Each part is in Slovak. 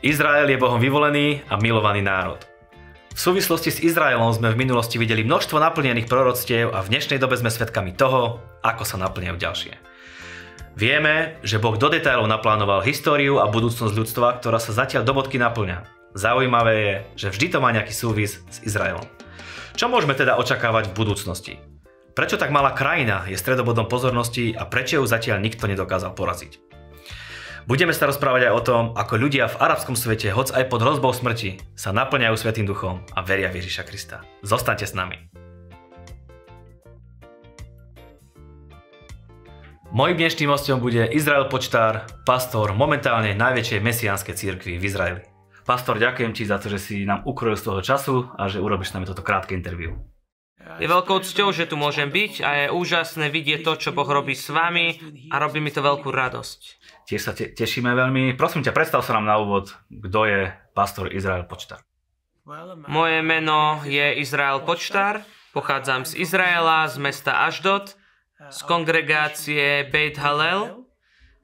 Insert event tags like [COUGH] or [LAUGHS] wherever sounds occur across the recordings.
Izrael je Bohom vyvolený a milovaný národ. V súvislosti s Izraelom sme v minulosti videli množstvo naplnených proroctiev a v dnešnej dobe sme svedkami toho, ako sa naplňajú ďalšie. Vieme, že Boh do detailov naplánoval históriu a budúcnosť ľudstva, ktorá sa zatiaľ do bodky naplňa. Zaujímavé je, že vždy to má nejaký súvis s Izraelom. Čo môžeme teda očakávať v budúcnosti? Prečo tak malá krajina je stredobodom pozornosti a prečo ju zatiaľ nikto nedokázal poraziť? Budeme sa rozprávať aj o tom, ako ľudia v arabskom svete, hoc aj pod hrozbou smrti, sa naplňajú Svetým duchom a veria v Ježiša Krista. Zostaňte s nami. Mojím dnešným hostom bude Izrael Počtár, pastor momentálne najväčšej mesiánskej cirkvi v Izraeli. Pastor, ďakujem ti za to, že si nám ukrojil z toho času a že urobíš s nami toto krátke interviu. Je veľkou cťou, že tu môžem byť a je úžasné vidieť to, čo Boh robí s vami a robí mi to veľkú radosť. Tiež sa te- tešíme veľmi. Prosím ťa, predstav sa nám na úvod, kto je pastor Izrael Počtár. Moje meno je Izrael Počtár, pochádzam z Izraela, z mesta Aždot, z kongregácie Beit Halel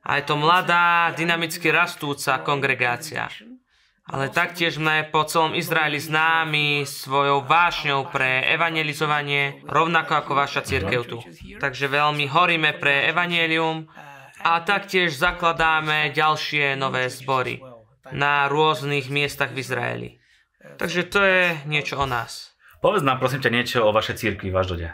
a je to mladá, dynamicky rastúca kongregácia. Ale taktiež sme po celom Izraeli známi svojou vášňou pre evangelizovanie, rovnako ako vaša církev tu. Takže veľmi horíme pre evanelium a taktiež zakladáme ďalšie nové zbory na rôznych miestach v Izraeli. Takže to je niečo o nás. Povedz nám prosím ťa niečo o vašej církvi v Aždode.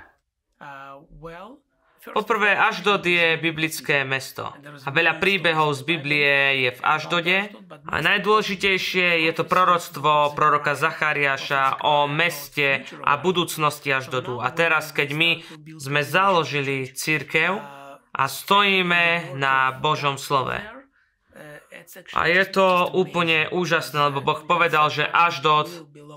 Poprvé, Aždod je biblické mesto a veľa príbehov z Biblie je v Aždode a najdôležitejšie je to proroctvo proroka Zachariáša o meste a budúcnosti Aždodu. A teraz, keď my sme založili církev, a stojíme na Božom slove. A je to úplne úžasné, lebo Boh povedal, že až do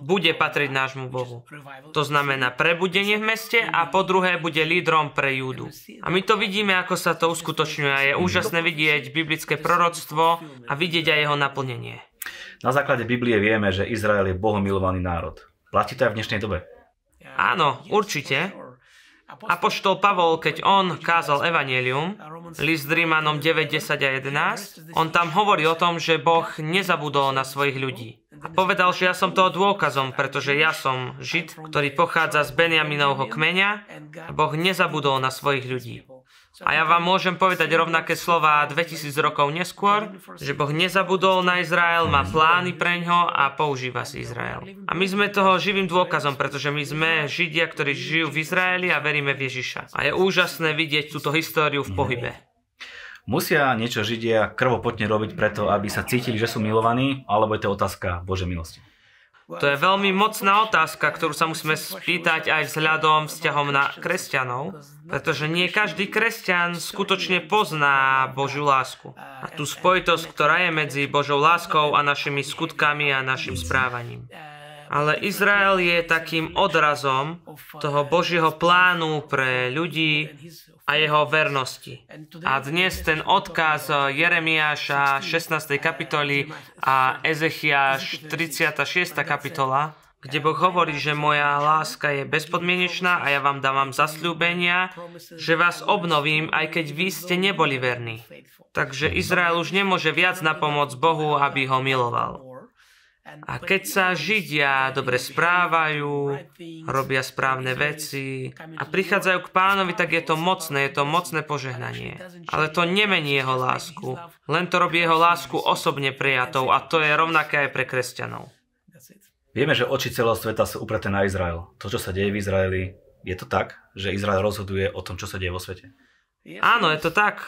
bude patriť nášmu Bohu. To znamená prebudenie v meste a po druhé bude lídrom pre Júdu. A my to vidíme, ako sa to uskutočňuje a je úžasné vidieť biblické proroctvo a vidieť aj jeho naplnenie. Na základe Biblie vieme, že Izrael je Bohom milovaný národ. Platí to aj v dnešnej dobe? Áno, určite. Apoštol Pavol, keď on kázal Evangelium, list Rímanom 9, 10 a 11, on tam hovorí o tom, že Boh nezabudol na svojich ľudí. A povedal, že ja som toho dôkazom, pretože ja som Žid, ktorý pochádza z Benjaminovho kmeňa a Boh nezabudol na svojich ľudí. A ja vám môžem povedať rovnaké slova 2000 rokov neskôr, že Boh nezabudol na Izrael, má plány pre ňo a používa si Izrael. A my sme toho živým dôkazom, pretože my sme Židia, ktorí žijú v Izraeli a veríme v Ježiša. A je úžasné vidieť túto históriu v pohybe. Musia niečo Židia krvopotne robiť preto, aby sa cítili, že sú milovaní, alebo je to otázka Bože milosti? To je veľmi mocná otázka, ktorú sa musíme spýtať aj vzhľadom vzťahom na kresťanov, pretože nie každý kresťan skutočne pozná Božiu lásku. A tú spojitosť, ktorá je medzi Božou láskou a našimi skutkami a našim správaním. Ale Izrael je takým odrazom toho Božieho plánu pre ľudí a jeho vernosti. A dnes ten odkaz Jeremiáša 16. kapitoly a Ezechiaš 36. kapitola, kde Boh hovorí, že moja láska je bezpodmienečná a ja vám dávam zasľúbenia, že vás obnovím, aj keď vy ste neboli verní. Takže Izrael už nemôže viac na pomoc Bohu, aby ho miloval. A keď sa Židia dobre správajú, robia správne veci a prichádzajú k pánovi, tak je to mocné, je to mocné požehnanie. Ale to nemení jeho lásku, len to robí jeho lásku osobne prijatou a to je rovnaké aj pre kresťanov. Vieme, že oči celého sveta sú upreté na Izrael. To, čo sa deje v Izraeli, je to tak, že Izrael rozhoduje o tom, čo sa deje vo svete? Áno, je to tak.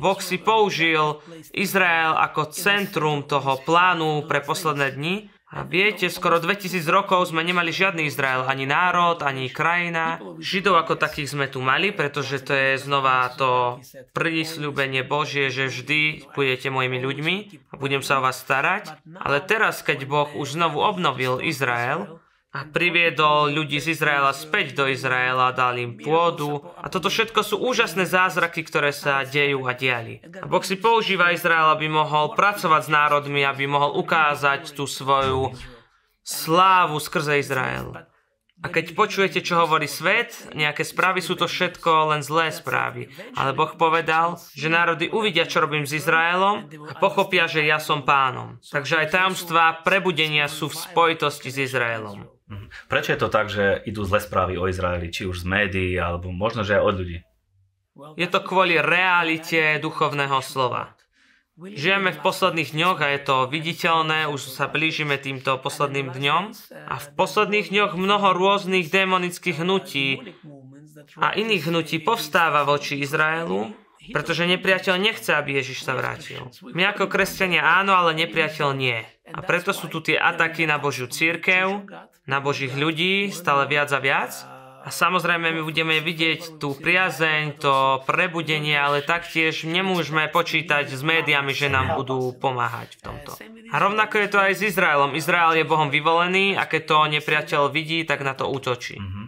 Boh si použil Izrael ako centrum toho plánu pre posledné dni. A viete, skoro 2000 rokov sme nemali žiadny Izrael, ani národ, ani krajina. Židov ako takých sme tu mali, pretože to je znova to prísľubenie Božie, že vždy budete mojimi ľuďmi a budem sa o vás starať. Ale teraz, keď Boh už znovu obnovil Izrael, a priviedol ľudí z Izraela späť do Izraela, dal im pôdu. A toto všetko sú úžasné zázraky, ktoré sa dejú a diali. A Boh si používa Izrael, aby mohol pracovať s národmi, aby mohol ukázať tú svoju slávu skrze Izrael. A keď počujete, čo hovorí svet, nejaké správy sú to všetko len zlé správy. Ale Boh povedal, že národy uvidia, čo robím s Izraelom a pochopia, že ja som pánom. Takže aj tajomstvá prebudenia sú v spojitosti s Izraelom. Mhm. Prečo je to tak, že idú zlé správy o Izraeli, či už z médií, alebo možno, že aj od ľudí? Je to kvôli realite duchovného slova. Žijeme v posledných dňoch a je to viditeľné, už sa blížime týmto posledným dňom a v posledných dňoch mnoho rôznych démonických hnutí a iných hnutí povstáva voči Izraelu, pretože nepriateľ nechce, aby Ježiš sa vrátil. My ako kresťania áno, ale nepriateľ nie. A preto sú tu tie ataky na Božiu církev, na Božích ľudí stále viac a viac. A samozrejme my budeme vidieť tú priazeň, to prebudenie, ale taktiež nemôžeme počítať s médiami, že nám budú pomáhať v tomto. A rovnako je to aj s Izraelom. Izrael je Bohom vyvolený a keď to nepriateľ vidí, tak na to útočí. Mm-hmm.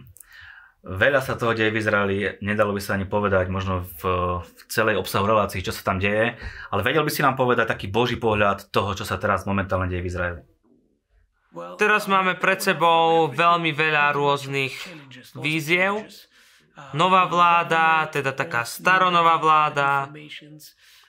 Veľa sa toho deje v Izraeli, nedalo by sa ani povedať možno v, v celej obsahu relácií, čo sa tam deje, ale vedel by si nám povedať taký boží pohľad toho, čo sa teraz momentálne deje v Izraeli. Teraz máme pred sebou veľmi veľa rôznych víziev. Nová vláda, teda taká staronová vláda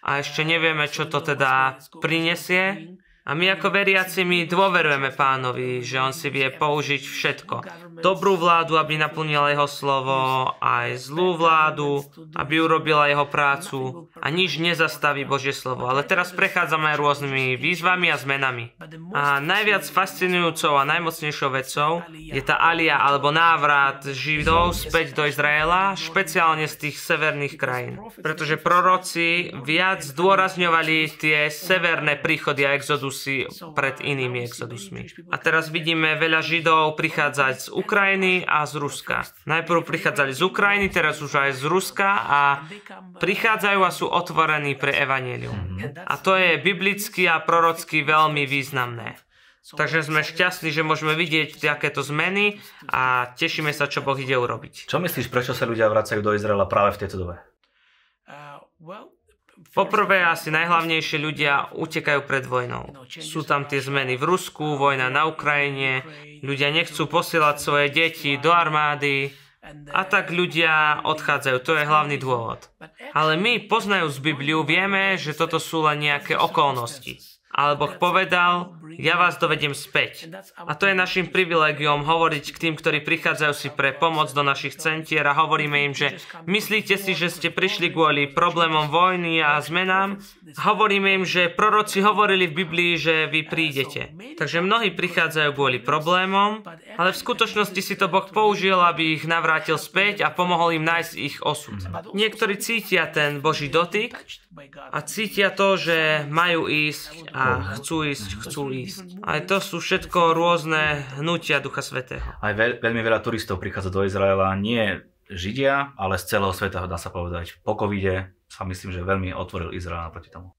a ešte nevieme, čo to teda prinesie. A my ako veriaci my dôverujeme pánovi, že on si vie použiť všetko. Dobrú vládu, aby naplnila jeho slovo, aj zlú vládu, aby urobila jeho prácu a nič nezastaví Božie slovo. Ale teraz prechádzame rôznymi výzvami a zmenami. A najviac fascinujúcou a najmocnejšou vecou je tá alia alebo návrat Židov späť do Izraela, špeciálne z tých severných krajín. Pretože proroci viac zdôrazňovali tie severné príchody a exodus exodusy pred inými exodusmi. A teraz vidíme veľa Židov prichádzať z Ukrajiny a z Ruska. Najprv prichádzali z Ukrajiny, teraz už aj z Ruska a prichádzajú a sú otvorení pre evanelium. A to je biblicky a prorocky veľmi významné. Takže sme šťastní, že môžeme vidieť takéto zmeny a tešíme sa, čo Boh ide urobiť. Čo myslíš, prečo sa ľudia vracajú do Izraela práve v tejto dobe? Poprvé asi najhlavnejšie ľudia utekajú pred vojnou. Sú tam tie zmeny v Rusku, vojna na Ukrajine, ľudia nechcú posielať svoje deti do armády a tak ľudia odchádzajú. To je hlavný dôvod. Ale my, poznajúc Bibliu, vieme, že toto sú len nejaké okolnosti. Ale Boh povedal, ja vás dovedem späť. A to je našim privilegiom hovoriť k tým, ktorí prichádzajú si pre pomoc do našich centier a hovoríme im, že myslíte si, že ste prišli kvôli problémom vojny a zmenám? Hovoríme im, že proroci hovorili v Biblii, že vy prídete. Takže mnohí prichádzajú kvôli problémom, ale v skutočnosti si to Boh použil, aby ich navrátil späť a pomohol im nájsť ich osud. Niektorí cítia ten Boží dotyk a cítia to, že majú ísť a chcú ísť, chcú ísť. Aj to sú všetko rôzne hnutia Ducha Svetého. Aj veľ, veľmi veľa turistov prichádza do Izraela, nie Židia, ale z celého sveta, dá sa povedať. Po covide sa myslím, že veľmi otvoril Izrael naproti tomu.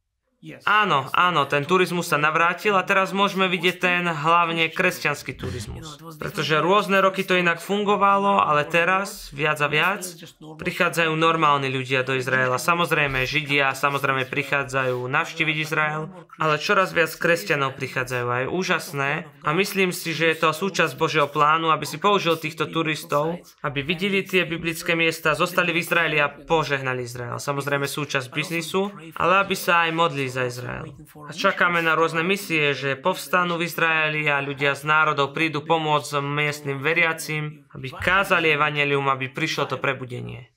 Áno, áno, ten turizmus sa navrátil a teraz môžeme vidieť ten hlavne kresťanský turizmus. Pretože rôzne roky to inak fungovalo, ale teraz viac a viac prichádzajú normálni ľudia do Izraela. Samozrejme Židia, samozrejme prichádzajú navštíviť Izrael, ale čoraz viac kresťanov prichádzajú aj úžasné a myslím si, že je to súčasť Božieho plánu, aby si použil týchto turistov, aby videli tie biblické miesta, zostali v Izraeli a požehnali Izrael. Samozrejme súčasť biznisu, ale aby sa aj modli za Izrael. A čakáme na rôzne misie, že povstanú v Izraeli a ľudia z národov prídu pomôcť miestnym veriacim, aby kázali evanelium, aby prišlo to prebudenie.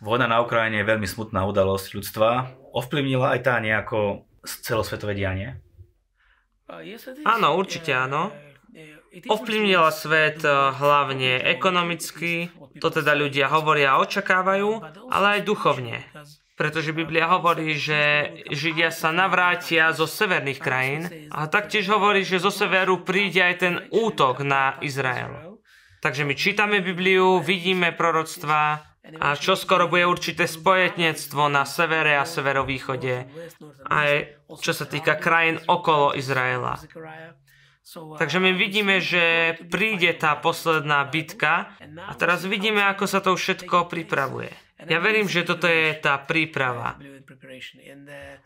Vojna na Ukrajine je veľmi smutná udalosť ľudstva. Ovplyvnila aj tá nejako celosvetové dianie? Áno, určite áno. Ovplyvnila svet eh, hlavne ekonomicky, to teda ľudia hovoria a očakávajú, ale aj duchovne. Pretože Biblia hovorí, že Židia sa navrátia zo severných krajín a taktiež hovorí, že zo severu príde aj ten útok na Izrael. Takže my čítame Bibliu, vidíme proroctva a čo skoro bude určité spojetnectvo na severe a severovýchode, aj čo sa týka krajín okolo Izraela. Takže my vidíme, že príde tá posledná bitka a teraz vidíme, ako sa to všetko pripravuje. Ja verím, že toto je tá príprava.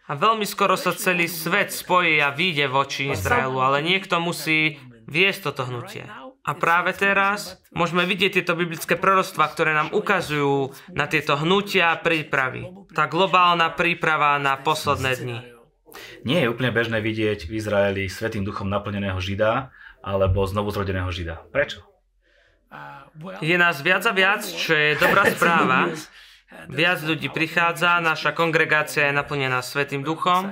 A veľmi skoro sa celý svet spojí a vyjde voči Izraelu, ale niekto musí viesť toto hnutie. A práve teraz môžeme vidieť tieto biblické proroctvá, ktoré nám ukazujú na tieto hnutia a prípravy. Tá globálna príprava na posledné dni. Nie je úplne bežné vidieť v Izraeli svetým duchom naplneného Žida alebo znovu zrodeného Žida. Prečo? Je nás viac a viac, čo je dobrá [LAUGHS] správa. Viac ľudí prichádza, naša kongregácia je naplnená Svetým duchom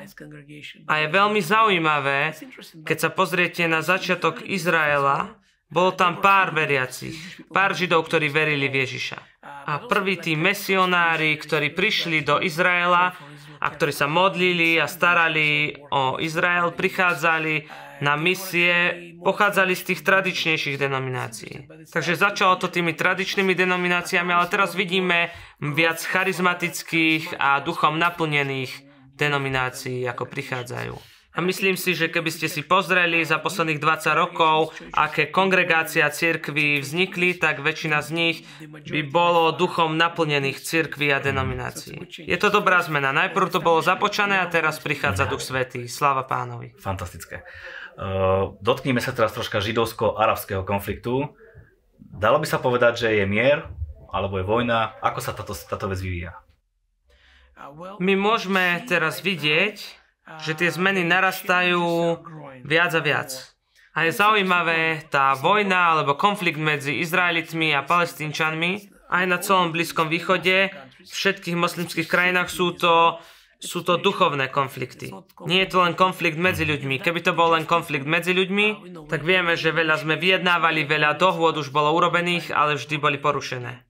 a je veľmi zaujímavé, keď sa pozriete na začiatok Izraela, bolo tam pár veriacich, pár židov, ktorí verili v Ježiša. A prví tí mesionári, ktorí prišli do Izraela a ktorí sa modlili a starali o Izrael, prichádzali na misie, pochádzali z tých tradičnejších denominácií. Takže začalo to tými tradičnými denomináciami, ale teraz vidíme viac charizmatických a duchom naplnených denominácií, ako prichádzajú. A myslím si, že keby ste si pozreli za posledných 20 rokov, aké kongregácia cirkví vznikli, tak väčšina z nich by bolo duchom naplnených cirkví a denominácií. Je to dobrá zmena. Najprv to bolo započané a teraz prichádza Duch Svetý. Sláva pánovi. Fantastické. Uh, dotkníme sa teraz troška židovsko-arabského konfliktu. Dalo by sa povedať, že je mier, alebo je vojna. Ako sa táto, táto vec vyvíja? My môžeme teraz vidieť, že tie zmeny narastajú viac a viac. A je zaujímavé, tá vojna alebo konflikt medzi Izraelitmi a Palestínčanmi aj na celom Blízkom východe, v všetkých moslimských krajinách sú to sú to duchovné konflikty. Nie je to len konflikt medzi ľuďmi. Keby to bol len konflikt medzi ľuďmi, tak vieme, že veľa sme vyjednávali, veľa dohôd už bolo urobených, ale vždy boli porušené.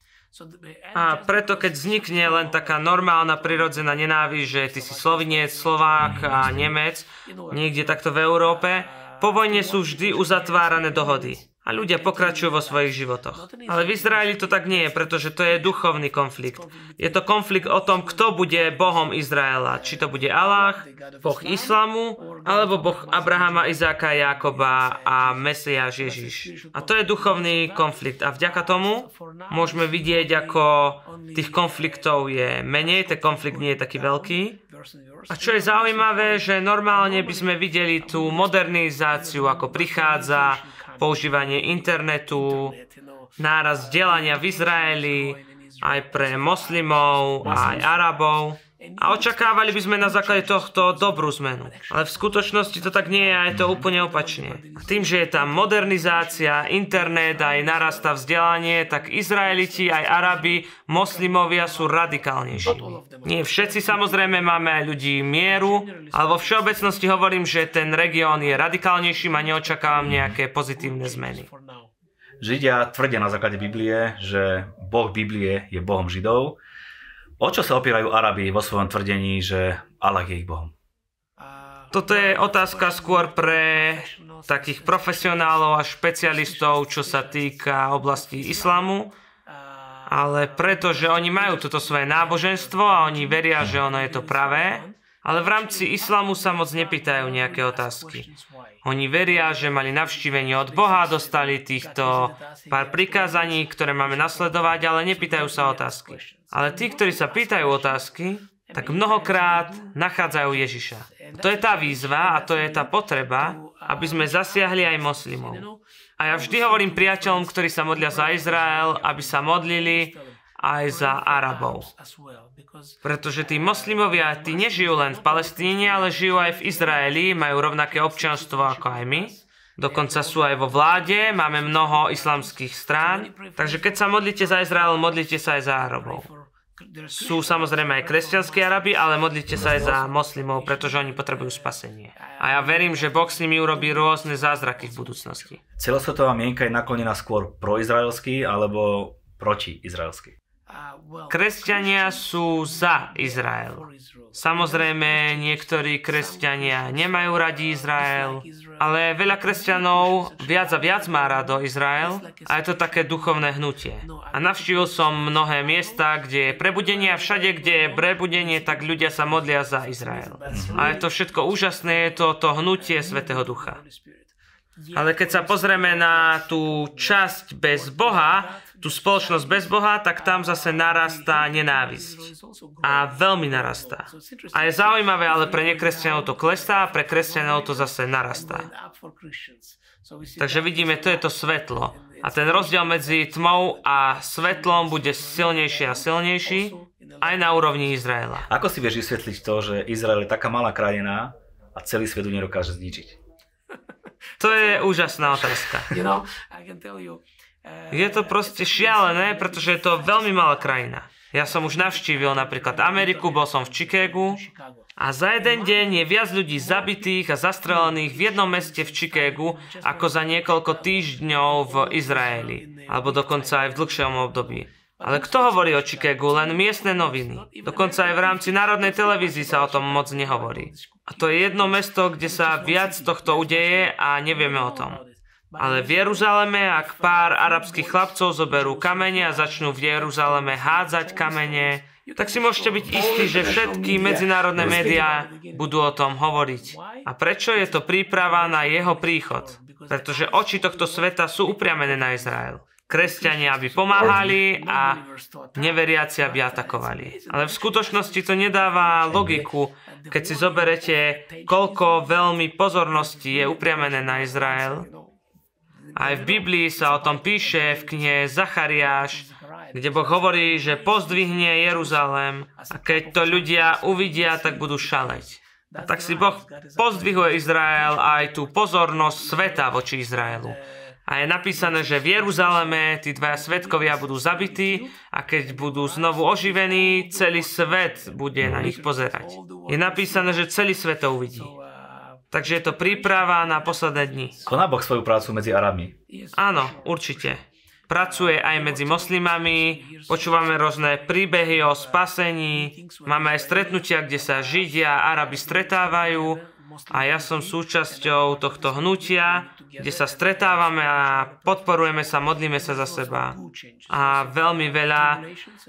A preto, keď vznikne len taká normálna prirodzená nenávisť, že ty si Slovinec, Slovák a Nemec, niekde takto v Európe, po vojne sú vždy uzatvárané dohody a ľudia pokračujú vo svojich životoch. Ale v Izraeli to tak nie je, pretože to je duchovný konflikt. Je to konflikt o tom, kto bude Bohom Izraela. Či to bude Allah, Boh Islamu, alebo Boh Abrahama, Izáka, Jakoba a Mesiáš Ježiš. A to je duchovný konflikt. A vďaka tomu môžeme vidieť, ako tých konfliktov je menej, ten konflikt nie je taký veľký. A čo je zaujímavé, že normálne by sme videli tú modernizáciu, ako prichádza používanie internetu, náraz vzdelania v Izraeli, aj pre moslimov, aj Arabov. A očakávali by sme na základe tohto dobrú zmenu. Ale v skutočnosti to tak nie je a je to úplne opačne. A tým, že je tam modernizácia, internet aj narasta vzdelanie, tak Izraeliti aj Arabi, moslimovia sú radikálnejší. Nie všetci samozrejme máme aj ľudí mieru, ale vo všeobecnosti hovorím, že ten región je radikálnejším a neočakávam nejaké pozitívne zmeny. Židia tvrdia na základe Biblie, že Boh Biblie je Bohom Židov O čo sa opierajú Arabi vo svojom tvrdení, že Allah je ich Bohom? Toto je otázka skôr pre takých profesionálov a špecialistov, čo sa týka oblasti islamu, ale pretože oni majú toto svoje náboženstvo a oni veria, že ono je to pravé, ale v rámci islamu sa moc nepýtajú nejaké otázky. Oni veria, že mali navštívenie od Boha, dostali týchto pár prikázaní, ktoré máme nasledovať, ale nepýtajú sa otázky. Ale tí, ktorí sa pýtajú otázky, tak mnohokrát nachádzajú Ježiša. To je tá výzva a to je tá potreba, aby sme zasiahli aj moslimov. A ja vždy hovorím priateľom, ktorí sa modlia za Izrael, aby sa modlili aj za Arabov. Pretože tí moslimovia, tí nežijú len v Palestíne, ale žijú aj v Izraeli, majú rovnaké občianstvo ako aj my. Dokonca sú aj vo vláde, máme mnoho islamských strán. Takže keď sa modlíte za Izrael, modlite sa aj za Arabov. Sú samozrejme aj kresťanskí Arabi, ale modlite sa aj za moslimov, pretože oni potrebujú spasenie. A ja verím, že Boh s nimi urobí rôzne zázraky v budúcnosti. Celosvetová mienka je naklonená skôr proizraelský alebo proti izraelsky? Kresťania sú za Izrael. Samozrejme, niektorí kresťania nemajú radi Izrael, ale veľa kresťanov viac a viac má rado Izrael a je to také duchovné hnutie. A navštívil som mnohé miesta, kde je prebudenie a všade, kde je prebudenie, tak ľudia sa modlia za Izrael. A je to všetko úžasné, je to to hnutie Svetého Ducha. Ale keď sa pozrieme na tú časť bez Boha, tú spoločnosť bez Boha, tak tam zase narastá nenávisť. A veľmi narastá. A je zaujímavé, ale pre nekresťanov to klesá, a pre kresťanov to zase narastá. Takže vidíme, to je to svetlo. A ten rozdiel medzi tmou a svetlom bude silnejší a silnejší aj na úrovni Izraela. Ako si vieš vysvetliť to, že Izrael je taká malá krajina a celý svet ju nedokáže zničiť? To je úžasná otázka. Je to proste šialené, pretože je to veľmi malá krajina. Ja som už navštívil napríklad Ameriku, bol som v Chicagu a za jeden deň je viac ľudí zabitých a zastrelených v jednom meste v Chicagu ako za niekoľko týždňov v Izraeli, alebo dokonca aj v dlhšom období. Ale kto hovorí o Chicagu? Len miestne noviny. Dokonca aj v rámci národnej televízii sa o tom moc nehovorí. A to je jedno mesto, kde sa viac tohto udeje a nevieme o tom. Ale v Jeruzaleme, ak pár arabských chlapcov zoberú kamene a začnú v Jeruzaleme hádzať kamene, tak si môžete byť istí, že všetky medzinárodné médiá budú o tom hovoriť. A prečo je to príprava na jeho príchod? Pretože oči tohto sveta sú upriamené na Izrael. Kresťania aby pomáhali a neveriaci aby atakovali. Ale v skutočnosti to nedáva logiku, keď si zoberete, koľko veľmi pozornosti je upriamené na Izrael aj v Biblii sa o tom píše v knihe Zachariáš, kde Boh hovorí, že pozdvihne Jeruzalém a keď to ľudia uvidia, tak budú šaleť. A tak si Boh pozdvihuje Izrael a aj tú pozornosť sveta voči Izraelu. A je napísané, že v Jeruzaleme tí dvaja svetkovia budú zabití a keď budú znovu oživení, celý svet bude na nich pozerať. Je napísané, že celý svet to uvidí. Takže je to príprava na posledné dni. Koná Boh svoju prácu medzi Arabmi? Áno, určite. Pracuje aj medzi moslimami, počúvame rôzne príbehy o spasení, máme aj stretnutia, kde sa Židia a Arabi stretávajú a ja som súčasťou tohto hnutia, kde sa stretávame a podporujeme sa, modlíme sa za seba. A veľmi veľa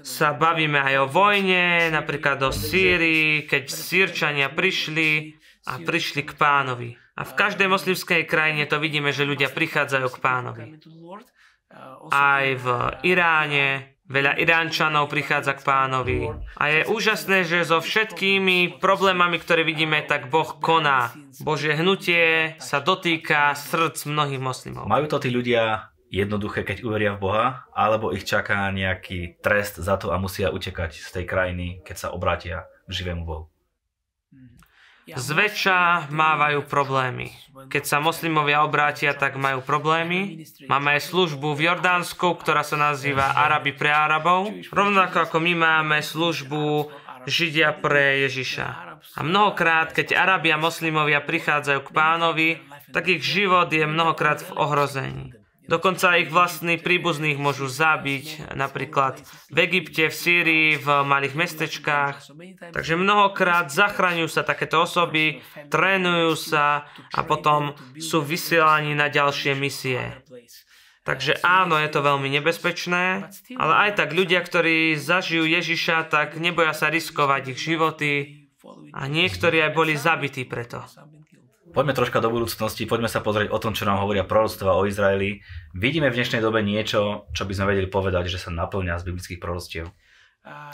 sa bavíme aj o vojne, napríklad o Sýrii, keď Sýrčania prišli a prišli k pánovi. A v každej moslimskej krajine to vidíme, že ľudia prichádzajú k pánovi. Aj v Iráne veľa Iránčanov prichádza k pánovi. A je úžasné, že so všetkými problémami, ktoré vidíme, tak Boh koná. Božie hnutie sa dotýka srdc mnohých moslimov. Majú to tí ľudia jednoduché, keď uveria v Boha, alebo ich čaká nejaký trest za to a musia utekať z tej krajiny, keď sa obrátia k živému Bohu? Zväčša mávajú problémy. Keď sa moslimovia obrátia, tak majú problémy. Máme aj službu v Jordánsku, ktorá sa nazýva Arabi pre Arabov. Rovnako ako my máme službu Židia pre Ježiša. A mnohokrát, keď Arabi a moslimovia prichádzajú k pánovi, tak ich život je mnohokrát v ohrození. Dokonca ich vlastní príbuzných môžu zabiť, napríklad v Egypte, v Sýrii, v malých mestečkách. Takže mnohokrát zachraňujú sa takéto osoby, trénujú sa a potom sú vysielaní na ďalšie misie. Takže áno, je to veľmi nebezpečné, ale aj tak ľudia, ktorí zažijú Ježiša, tak neboja sa riskovať ich životy a niektorí aj boli zabití preto. Poďme troška do budúcnosti, poďme sa pozrieť o tom, čo nám hovoria proroctva o Izraeli. Vidíme v dnešnej dobe niečo, čo by sme vedeli povedať, že sa naplňa z biblických proroctiev.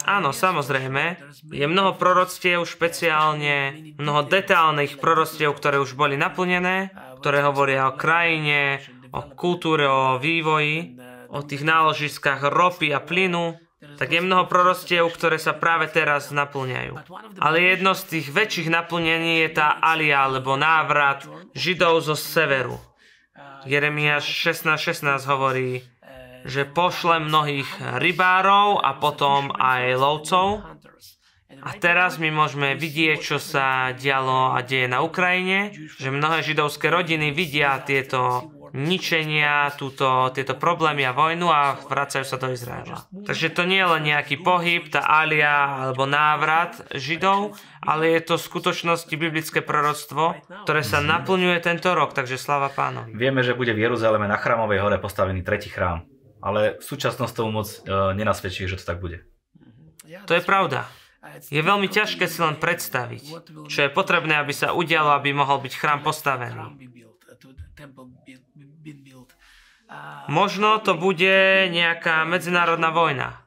Áno, samozrejme. Je mnoho proroctiev, špeciálne mnoho detálnych proroctiev, ktoré už boli naplnené, ktoré hovoria o krajine, o kultúre, o vývoji, o tých náložiskách ropy a plynu, tak je mnoho prorostiev, ktoré sa práve teraz naplňajú. Ale jedno z tých väčších naplnení je tá alia, alebo návrat Židov zo severu. Jeremiáš 16.16 hovorí, že pošle mnohých rybárov a potom aj lovcov. A teraz my môžeme vidieť, čo sa dialo a deje na Ukrajine, že mnohé židovské rodiny vidia tieto ničenia, túto, tieto problémy a vojnu a vracajú sa do Izraela. Takže to nie je len nejaký pohyb, tá alia alebo návrat Židov, ale je to v skutočnosti biblické proroctvo, ktoré sa naplňuje tento rok, takže sláva pánovi. Vieme, že bude v Jeruzaleme na Chrámovej hore postavený tretí chrám, ale v súčasnosti tomu moc uh, nenasvedčí, že to tak bude. To je pravda. Je veľmi ťažké si len predstaviť, čo je potrebné, aby sa udialo, aby mohol byť chrám postavený. Možno to bude nejaká medzinárodná vojna.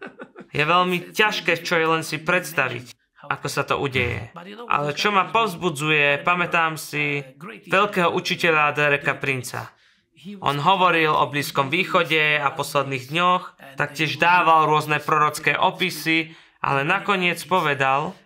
Je veľmi ťažké čo je len si predstaviť, ako sa to udeje. Ale čo ma povzbudzuje, pamätám si veľkého učiteľa Dereka Princa. On hovoril o Blízkom východe a posledných dňoch, taktiež dával rôzne prorocké opisy, ale nakoniec povedal,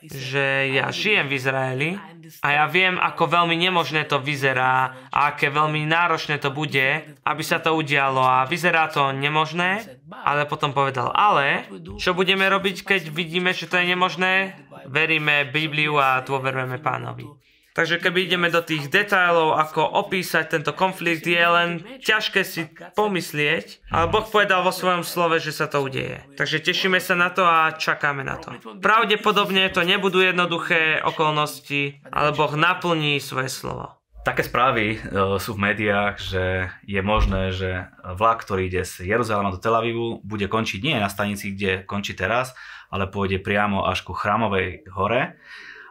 že ja žijem v Izraeli a ja viem, ako veľmi nemožné to vyzerá a aké veľmi náročné to bude, aby sa to udialo a vyzerá to nemožné, ale potom povedal, ale čo budeme robiť, keď vidíme, že to je nemožné? Veríme Bibliu a dôverujeme pánovi. Takže keby ideme do tých detailov, ako opísať tento konflikt, je len ťažké si pomyslieť, ale Boh povedal vo svojom slove, že sa to udeje. Takže tešíme sa na to a čakáme na to. Pravdepodobne to nebudú jednoduché okolnosti, ale Boh naplní svoje slovo. Také správy uh, sú v médiách, že je možné, že vlak, ktorý ide z Jeruzalema do Tel Avivu, bude končiť nie na stanici, kde končí teraz, ale pôjde priamo až ku chrámovej hore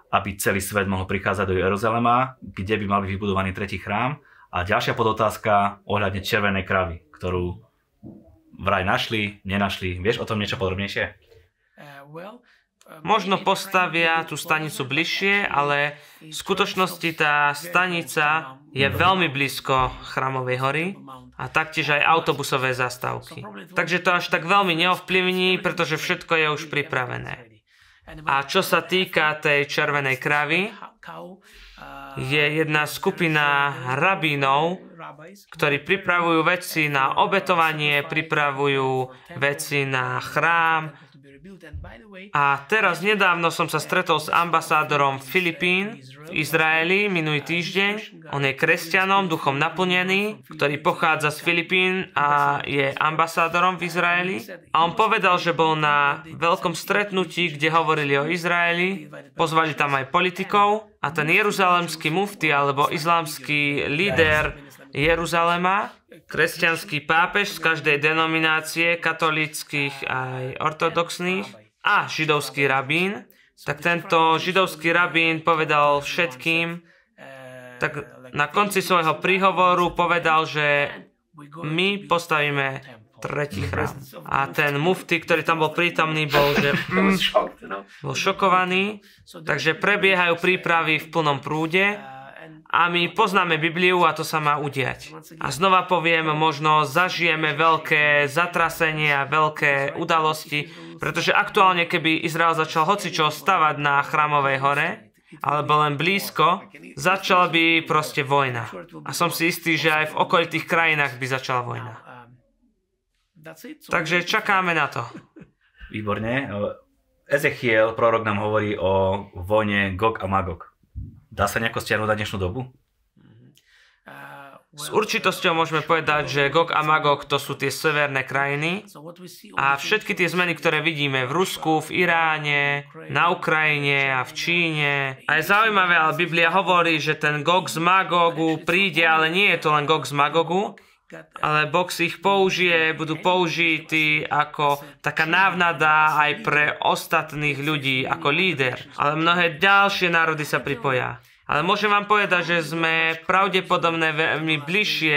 aby celý svet mohol prichádzať do Jeruzalema, kde by mal byť vybudovaný tretí chrám. A ďalšia podotázka ohľadne červenej kravy, ktorú vraj našli, nenašli. Vieš o tom niečo podrobnejšie? Možno postavia tú stanicu bližšie, ale v skutočnosti tá stanica je veľmi blízko Chrámovej hory a taktiež aj autobusové zastávky. Takže to až tak veľmi neovplyvní, pretože všetko je už pripravené. A čo sa týka tej červenej kravy, je jedna skupina rabínov, ktorí pripravujú veci na obetovanie, pripravujú veci na chrám, a teraz nedávno som sa stretol s ambasádorom Filipín v Izraeli minulý týždeň. On je kresťanom, duchom naplnený, ktorý pochádza z Filipín a je ambasádorom v Izraeli. A on povedal, že bol na veľkom stretnutí, kde hovorili o Izraeli. Pozvali tam aj politikov a ten jeruzalemský mufti alebo islamský líder Jeruzalema, kresťanský pápež z každej denominácie, katolických aj ortodoxných a židovský rabín, tak tento židovský rabín povedal všetkým, tak na konci svojho príhovoru povedal, že my postavíme tretí chrám. A ten mufty, ktorý tam bol prítomný, bol, že mm, [LAUGHS] bol šokovaný. Takže prebiehajú prípravy v plnom prúde a my poznáme Bibliu a to sa má udiať. A znova poviem, možno zažijeme veľké zatrasenie a veľké udalosti, pretože aktuálne keby Izrael začal hocičo stavať na chrámovej hore, alebo len blízko, začala by proste vojna. A som si istý, že aj v okolitých krajinách by začala vojna. Takže čakáme na to. Výborne. Ezechiel, prorok nám hovorí o vojne Gog a Magog. Dá sa nejako stiahnuť na dnešnú dobu? S určitosťou môžeme povedať, že Gog a Magog to sú tie severné krajiny a všetky tie zmeny, ktoré vidíme v Rusku, v Iráne, na Ukrajine a v Číne. A je zaujímavé, ale Biblia hovorí, že ten Gog z Magogu príde, ale nie je to len Gog z Magogu, ale Boh si ich použije, budú použití ako taká návnada aj pre ostatných ľudí, ako líder. Ale mnohé ďalšie národy sa pripoja. Ale môžem vám povedať, že sme pravdepodobne veľmi bližšie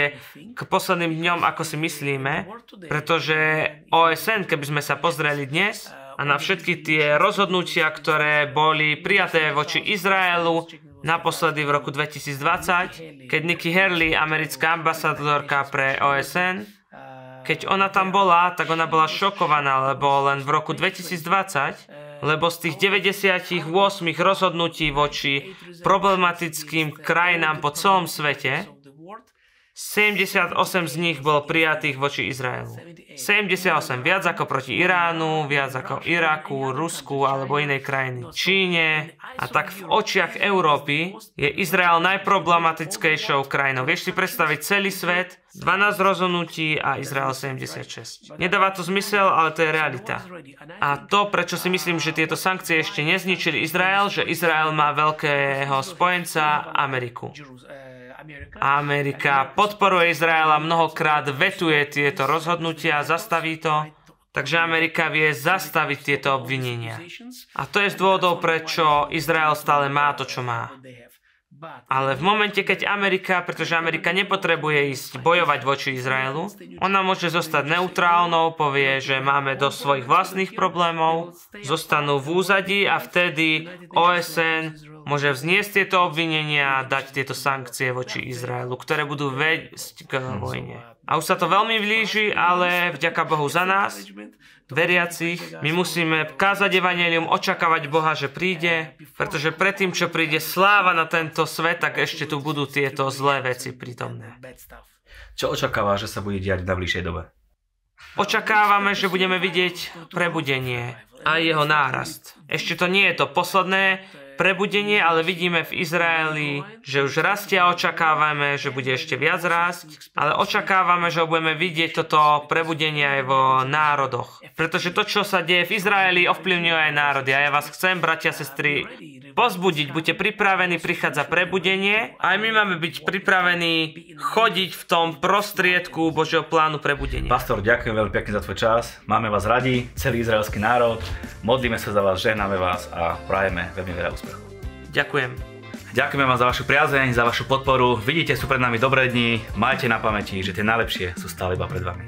k posledným dňom, ako si myslíme, pretože OSN, keby sme sa pozreli dnes a na všetky tie rozhodnutia, ktoré boli prijaté voči Izraelu, naposledy v roku 2020, keď Nikki Haley, americká ambasadorka pre OSN, keď ona tam bola, tak ona bola šokovaná, lebo len v roku 2020 lebo z tých 98 rozhodnutí voči problematickým krajinám po celom svete, 78 z nich bolo prijatých voči Izraelu. 78, viac ako proti Iránu, viac ako Iraku, Rusku alebo inej krajiny. Číne a tak v očiach Európy je Izrael najproblematickejšou krajinou. Vieš si predstaviť celý svet, 12 rozhodnutí a Izrael 76. Nedáva to zmysel, ale to je realita. A to, prečo si myslím, že tieto sankcie ešte nezničili Izrael, že Izrael má veľkého spojenca Ameriku. Amerika podporuje Izrael a mnohokrát vetuje tieto rozhodnutia, zastaví to. Takže Amerika vie zastaviť tieto obvinenia. A to je z dôvodov, prečo Izrael stále má to, čo má. Ale v momente, keď Amerika, pretože Amerika nepotrebuje ísť bojovať voči Izraelu, ona môže zostať neutrálnou, povie, že máme do svojich vlastných problémov, zostanú v úzadí a vtedy OSN môže vzniesť tieto obvinenia a dať tieto sankcie voči Izraelu, ktoré budú viesť k vojne. A už sa to veľmi blíži, ale vďaka Bohu za nás, veriacich, my musíme kázať evanelium, očakávať Boha, že príde, pretože predtým, čo príde sláva na tento svet, tak ešte tu budú tieto zlé veci prítomné. Čo očakáva, že sa bude diať v najbližšej dobe? Očakávame, že budeme vidieť prebudenie a jeho nárast. Ešte to nie je to posledné, prebudenie, ale vidíme v Izraeli, že už rastie a očakávame, že bude ešte viac rásť, ale očakávame, že budeme vidieť toto prebudenie aj vo národoch. Pretože to, čo sa deje v Izraeli, ovplyvňuje aj národy. A ja vás chcem, bratia a sestry, pozbudiť, buďte pripravení, prichádza prebudenie. Aj my máme byť pripravení chodiť v tom prostriedku Božieho plánu prebudenia. Pastor, ďakujem veľmi pekne za tvoj čas. Máme vás radi, celý izraelský národ. Modlíme sa za vás, žehnáme vás a prajeme veľmi veľa úspechu. Ďakujem. Ďakujeme vám za vašu priazeň, za vašu podporu. Vidíte, sú pred nami dobré dni. Majte na pamäti, že tie najlepšie sú stále iba pred vami.